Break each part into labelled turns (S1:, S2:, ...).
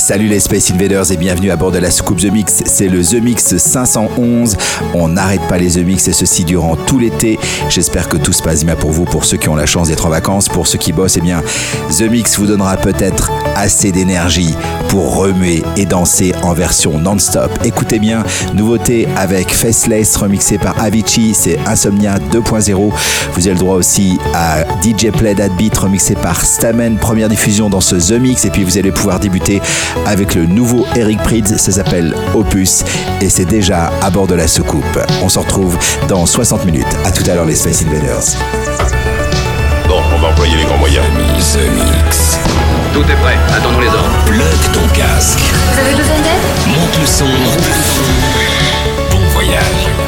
S1: Salut les Space Invaders et bienvenue à bord de la Scoop The Mix. C'est le The Mix 511. On n'arrête pas les The Mix et ceci durant tout l'été. J'espère que tout se passe bien pour vous, pour ceux qui ont la chance d'être en vacances, pour ceux qui bossent. Eh bien, The Mix vous donnera peut-être assez d'énergie pour remuer et danser en version non-stop. Écoutez bien, nouveauté avec Faceless remixé par Avicii, c'est Insomnia 2.0. Vous avez le droit aussi à DJ Play That Beat remixé par Stamen, première diffusion dans ce The Mix et puis vous allez pouvoir débuter avec le nouveau Eric Prydz, ça s'appelle Opus et c'est déjà à bord de la soucoupe. On se retrouve dans 60 minutes. À tout à l'heure les Space Invaders.
S2: Bon, on va employer les grands moyens.
S3: Mix.
S4: Tout est prêt, attendons les ordres.
S3: Plug ton casque.
S5: Vous avez besoin d'aide?
S3: Monte le son. Bon voyage.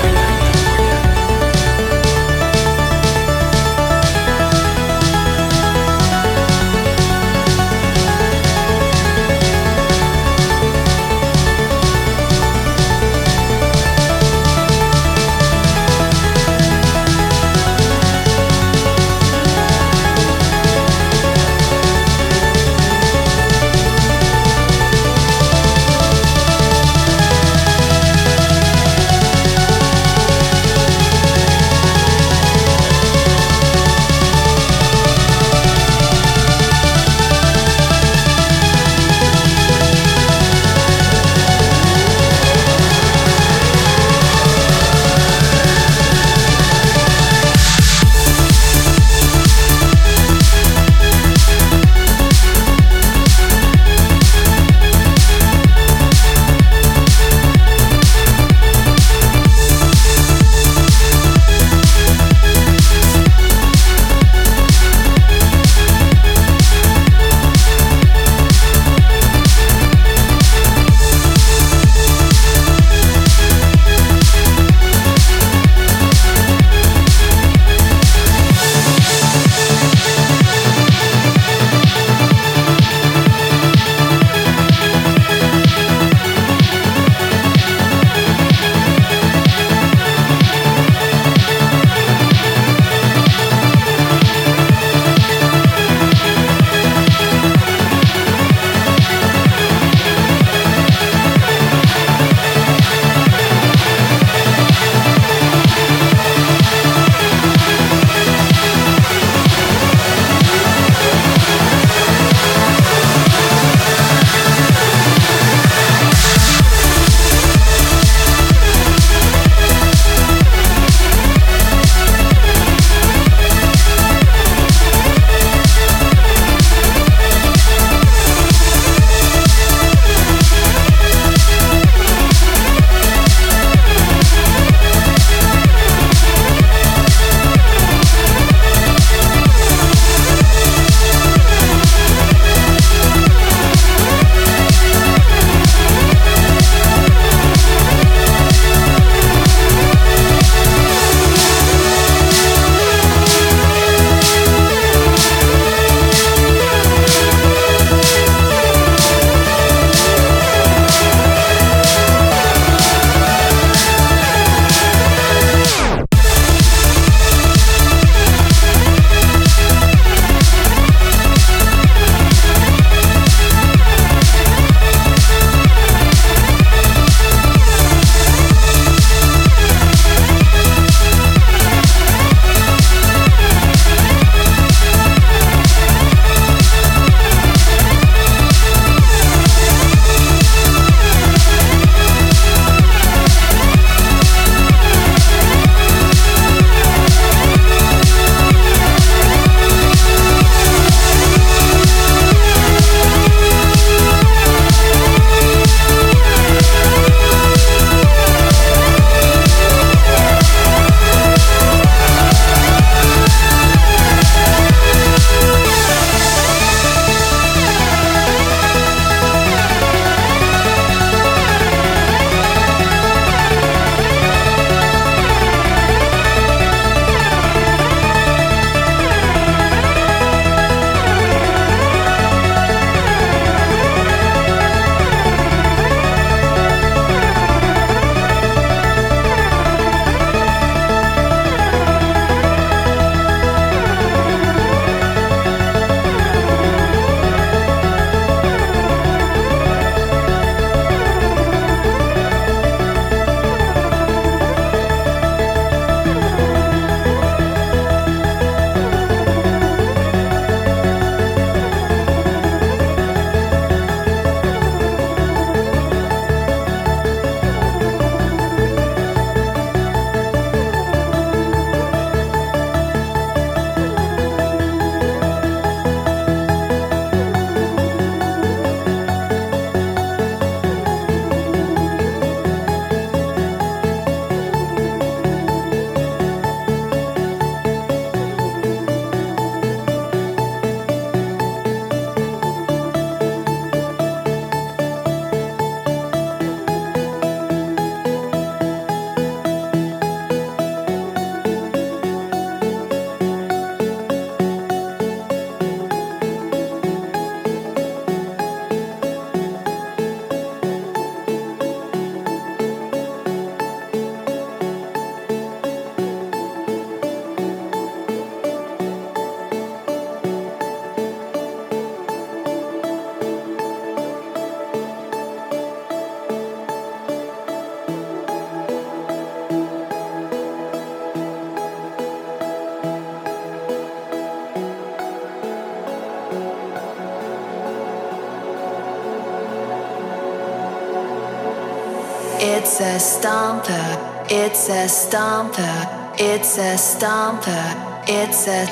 S5: Stomper. It's a stomper. It's a stomper. It's a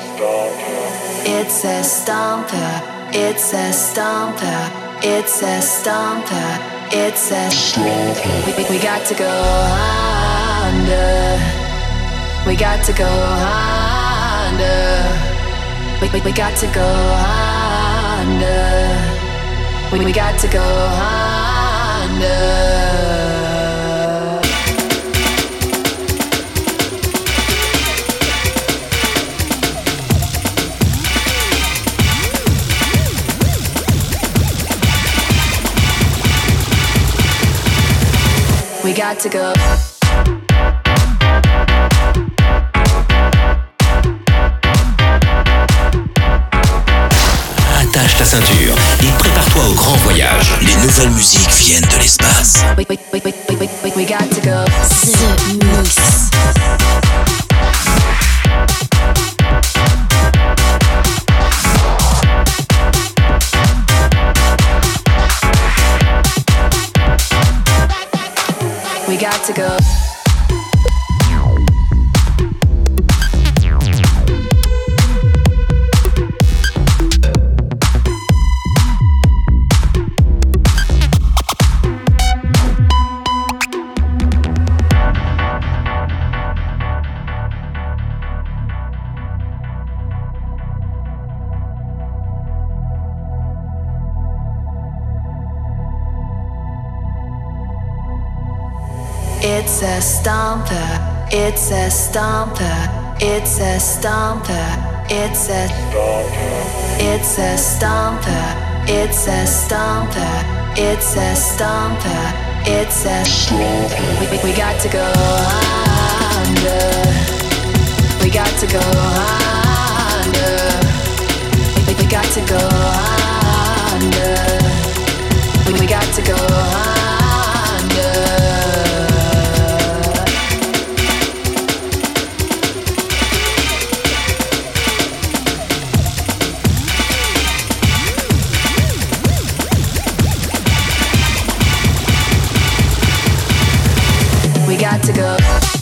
S5: It's a stomper. It's a stomper. It's a stomper. It's a we, we got to go under. We got to go under. We, we, we got to go under. We, we got to go under. Got to go.
S3: Attache ta ceinture et prépare-toi au grand voyage. Les nouvelles musiques viennent de l'espace.
S5: We, we, we, we, we, we, we got to go.
S6: The Mix.
S5: It's a stomper. It's a stomper. It's a It's a stomper. It's a stomper. It's a stomper. It's a we, we, we got to go under. We got to go under. We got to go under. We, we got to go We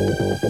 S7: Thank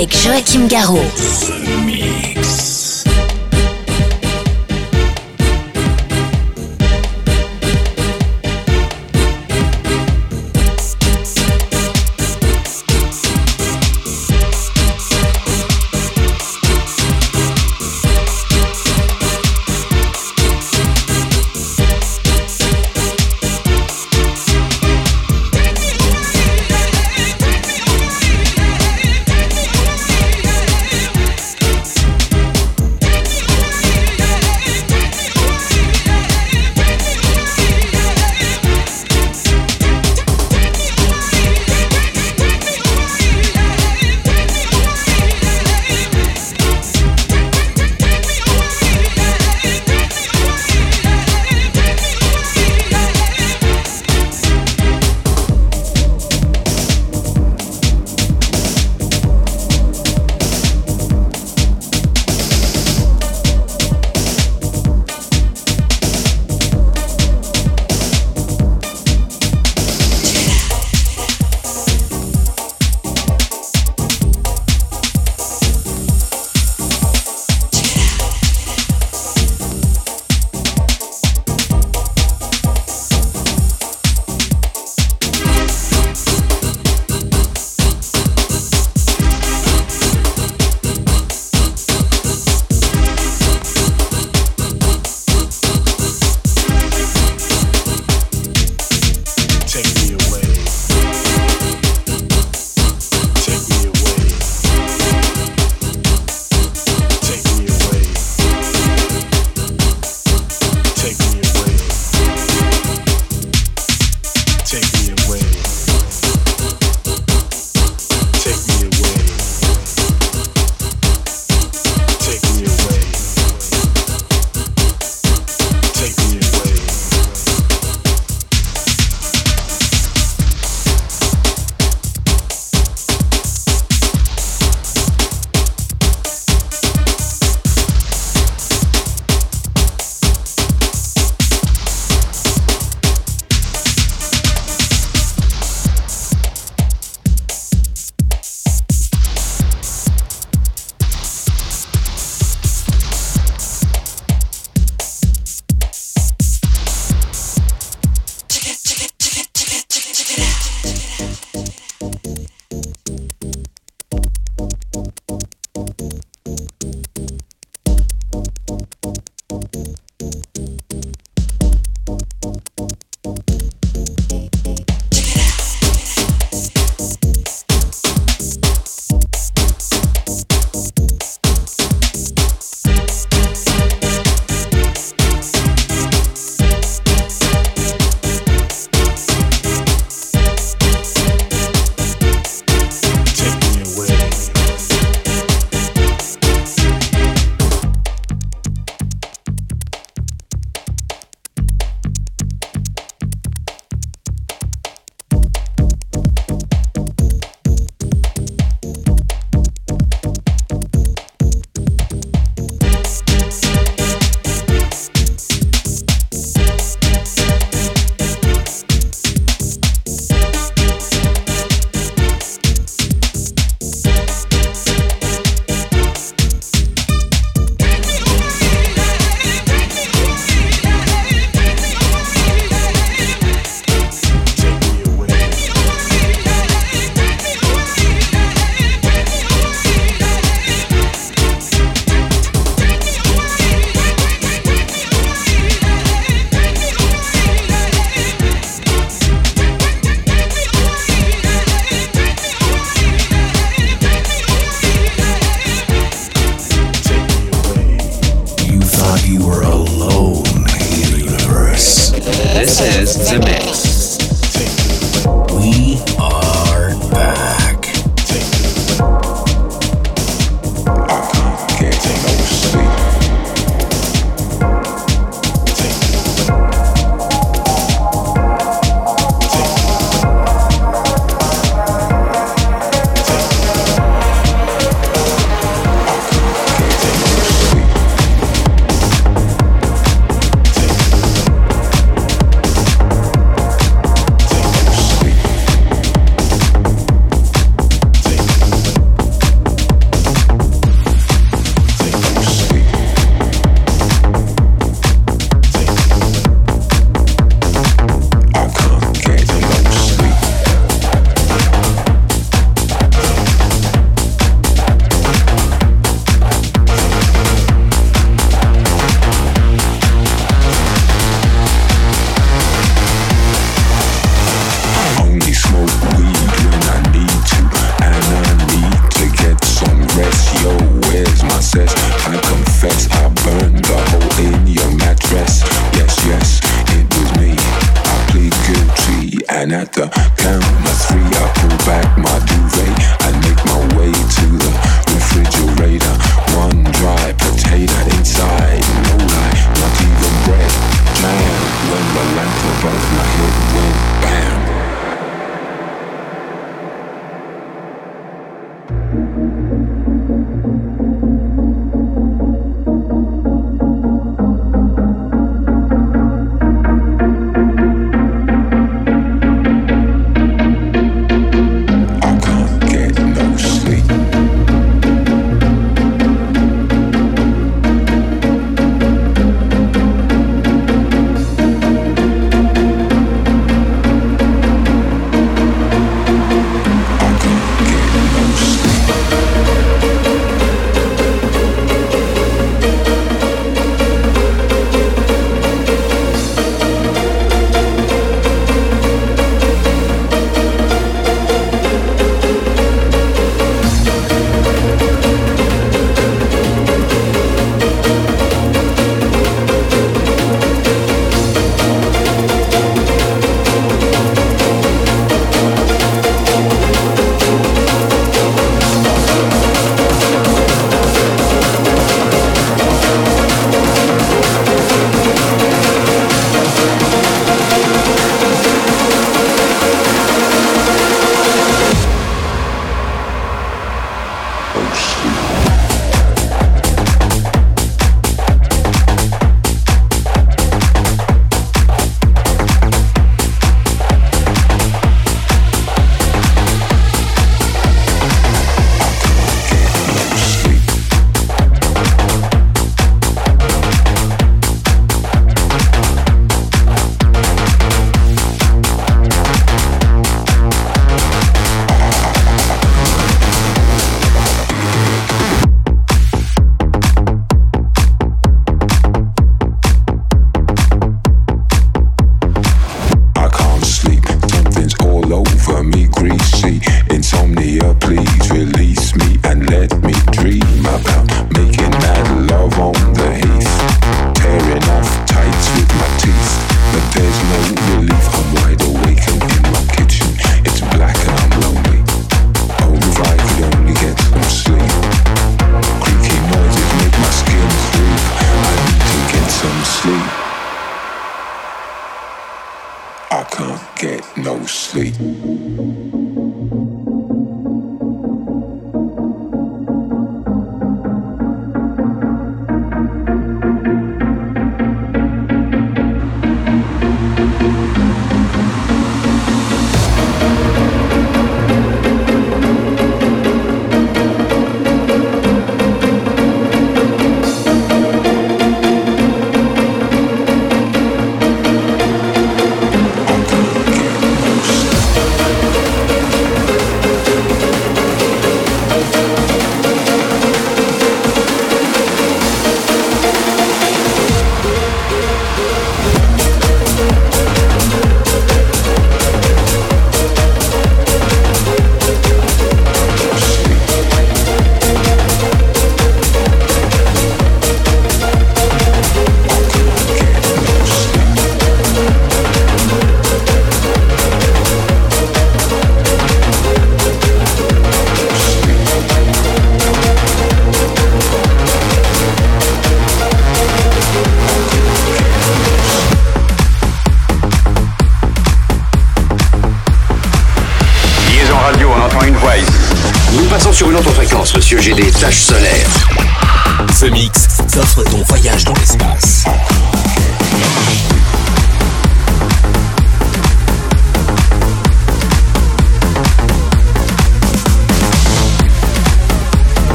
S6: avec Joachim Garraud.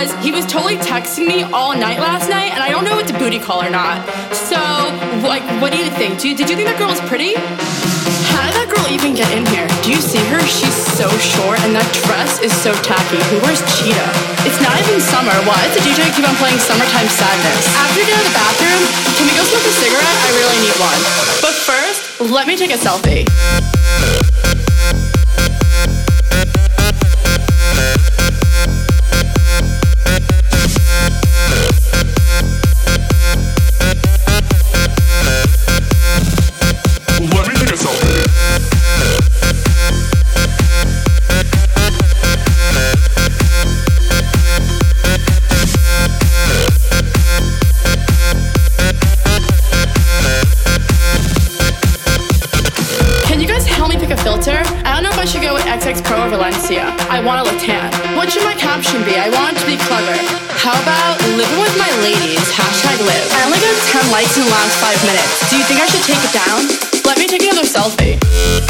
S8: Because he was totally texting me all night last night, and I don't know if it's a booty call or not. So, like, what do you think? Do you, did you think that girl was pretty? How did that girl even get in here? Do you see her? She's so short, and that dress is so tacky. Who wears cheetah? It's not even summer. Why does the DJ keep on playing Summertime Sadness? After you get out of the bathroom, can we go smoke a cigarette? I really need one. But first, let me take a selfie. in the last five minutes. Do you think I should take it down? Let me take another selfie.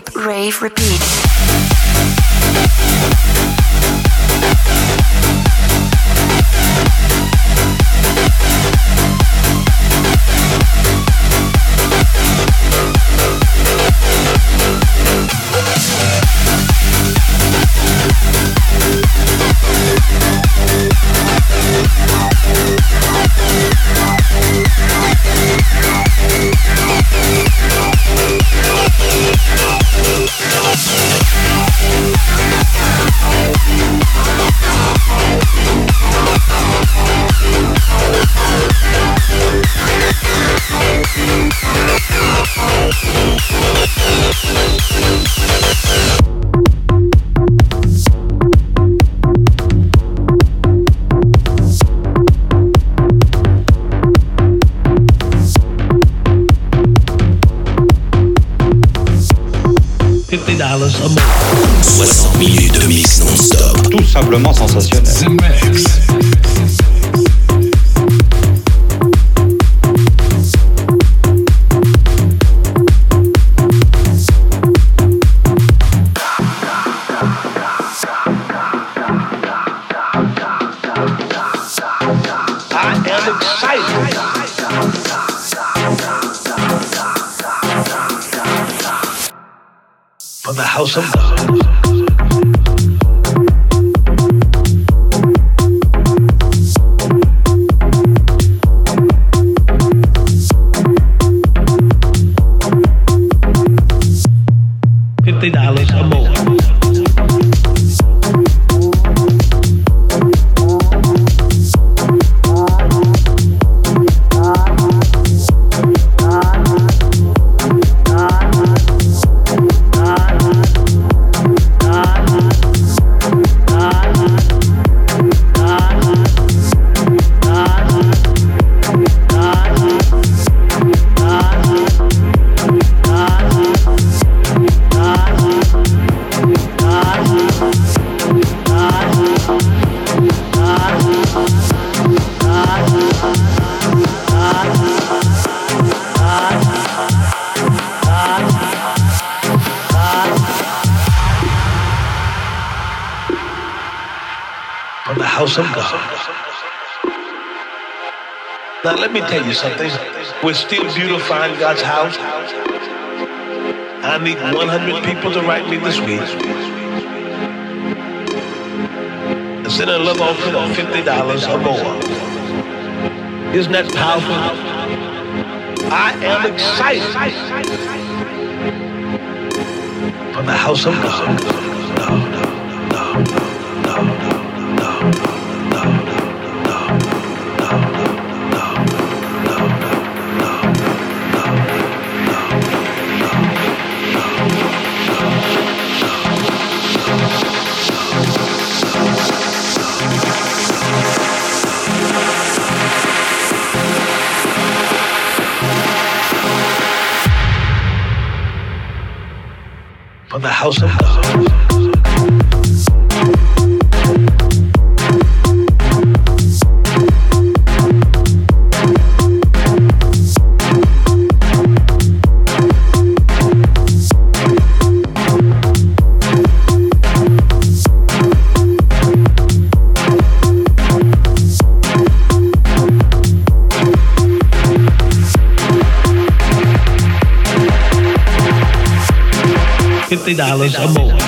S9: deep
S6: rave repeat.
S10: Yeah. God. Now let me tell you something. We're still beautifying God's house. I need 100 people to write me this week. And send a love of $50 or more. Isn't that powerful? I am excited for the house of God. House of God. Dollars or more.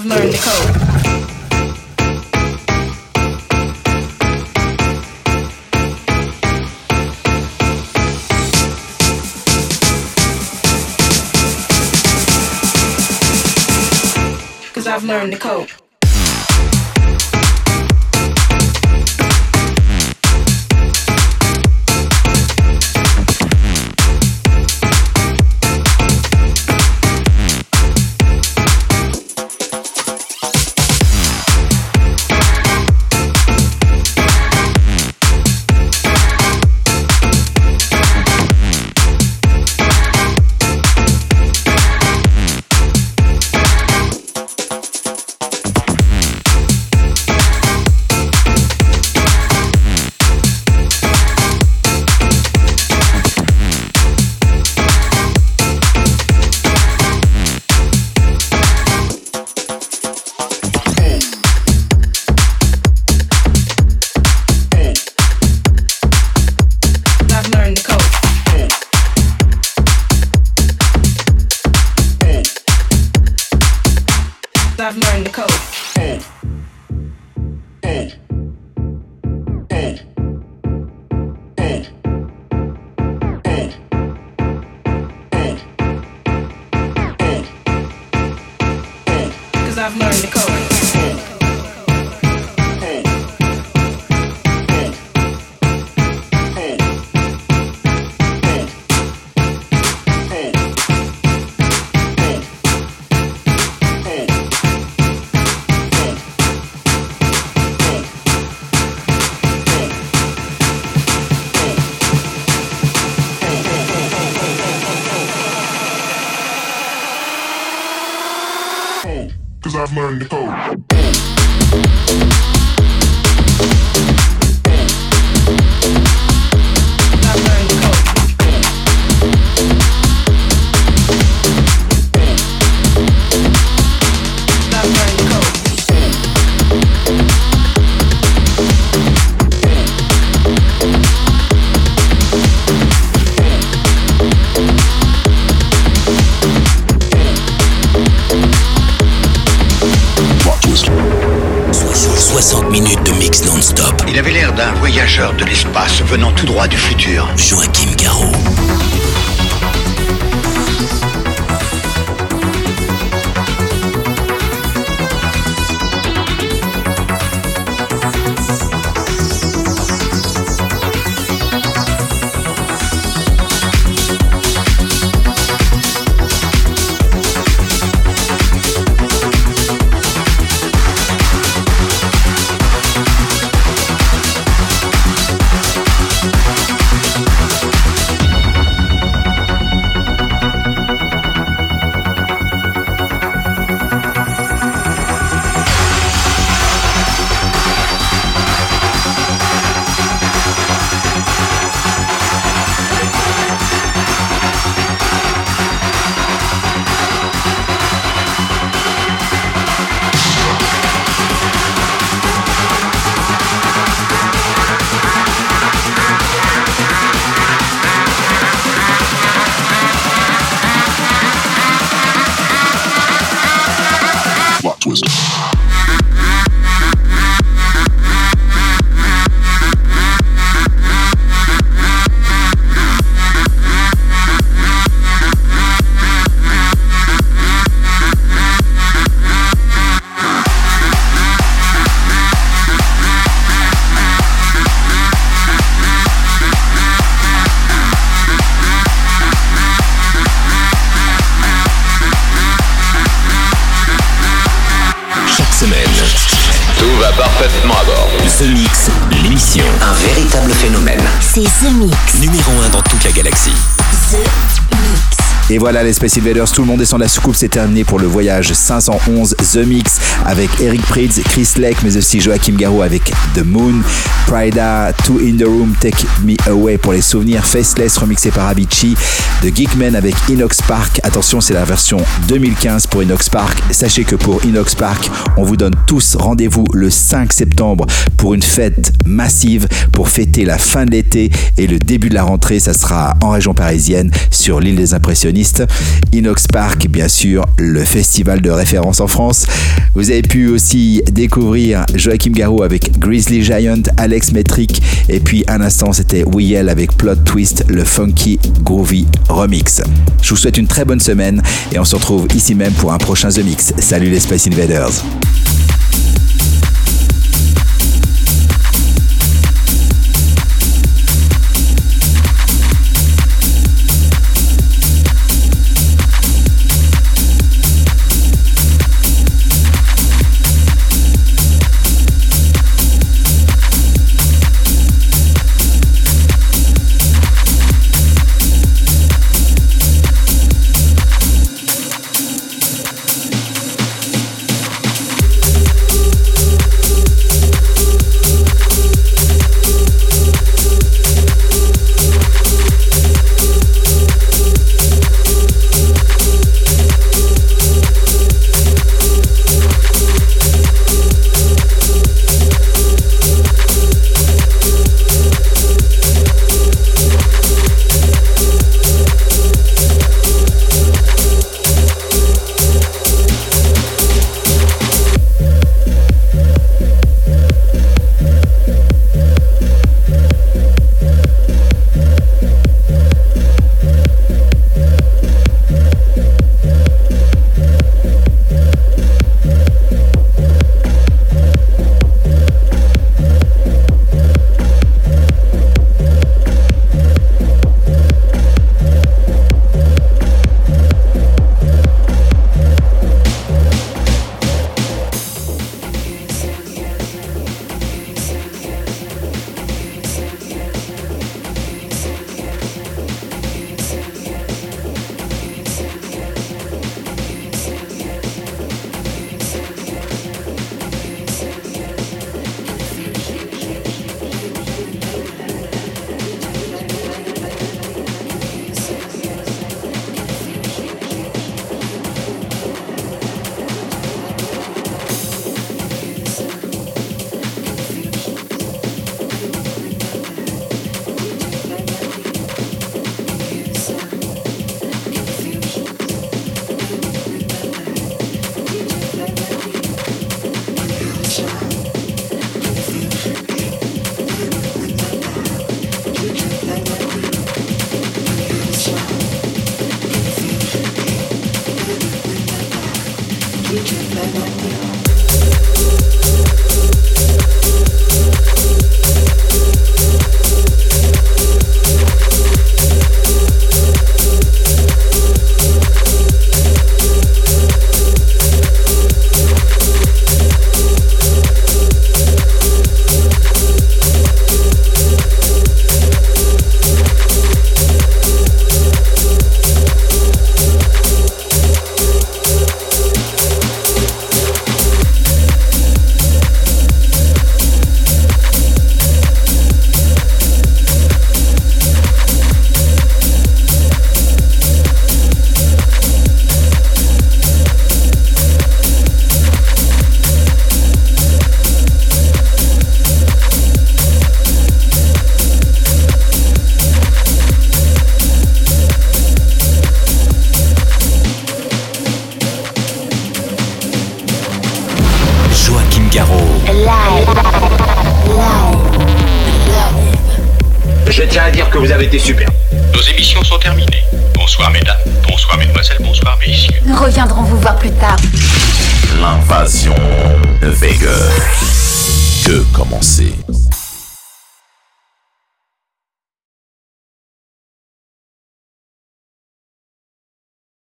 S11: I've learned the code. Cause I've learned the code.
S1: Voilà les Space Invaders, tout le monde est sur la soucoupe, c'est terminé pour le voyage 511 The Mix avec Eric Prydz, Chris Lake, mais aussi Joachim Garou avec The Moon, Prida, Two in the Room, Take Me Away pour les souvenirs, Faceless remixé par Avicii, The Geekman avec Inox Park. Attention, c'est la version 2015 pour Inox Park. Sachez que pour Inox Park, on vous donne tous rendez-vous le 5 septembre pour une fête massive pour fêter la fin de l'été et le début de la rentrée. Ça sera en région parisienne sur l'île des impressionnistes. Inox Park, bien sûr, le festival de référence en France. Vous avez pu aussi découvrir Joachim Garou avec Grizzly Giant, Alex Metric et puis un instant c'était Wiel avec Plot Twist, le funky groovy remix. Je vous souhaite une très bonne semaine et on se retrouve ici même pour un prochain The Mix. Salut les Space Invaders.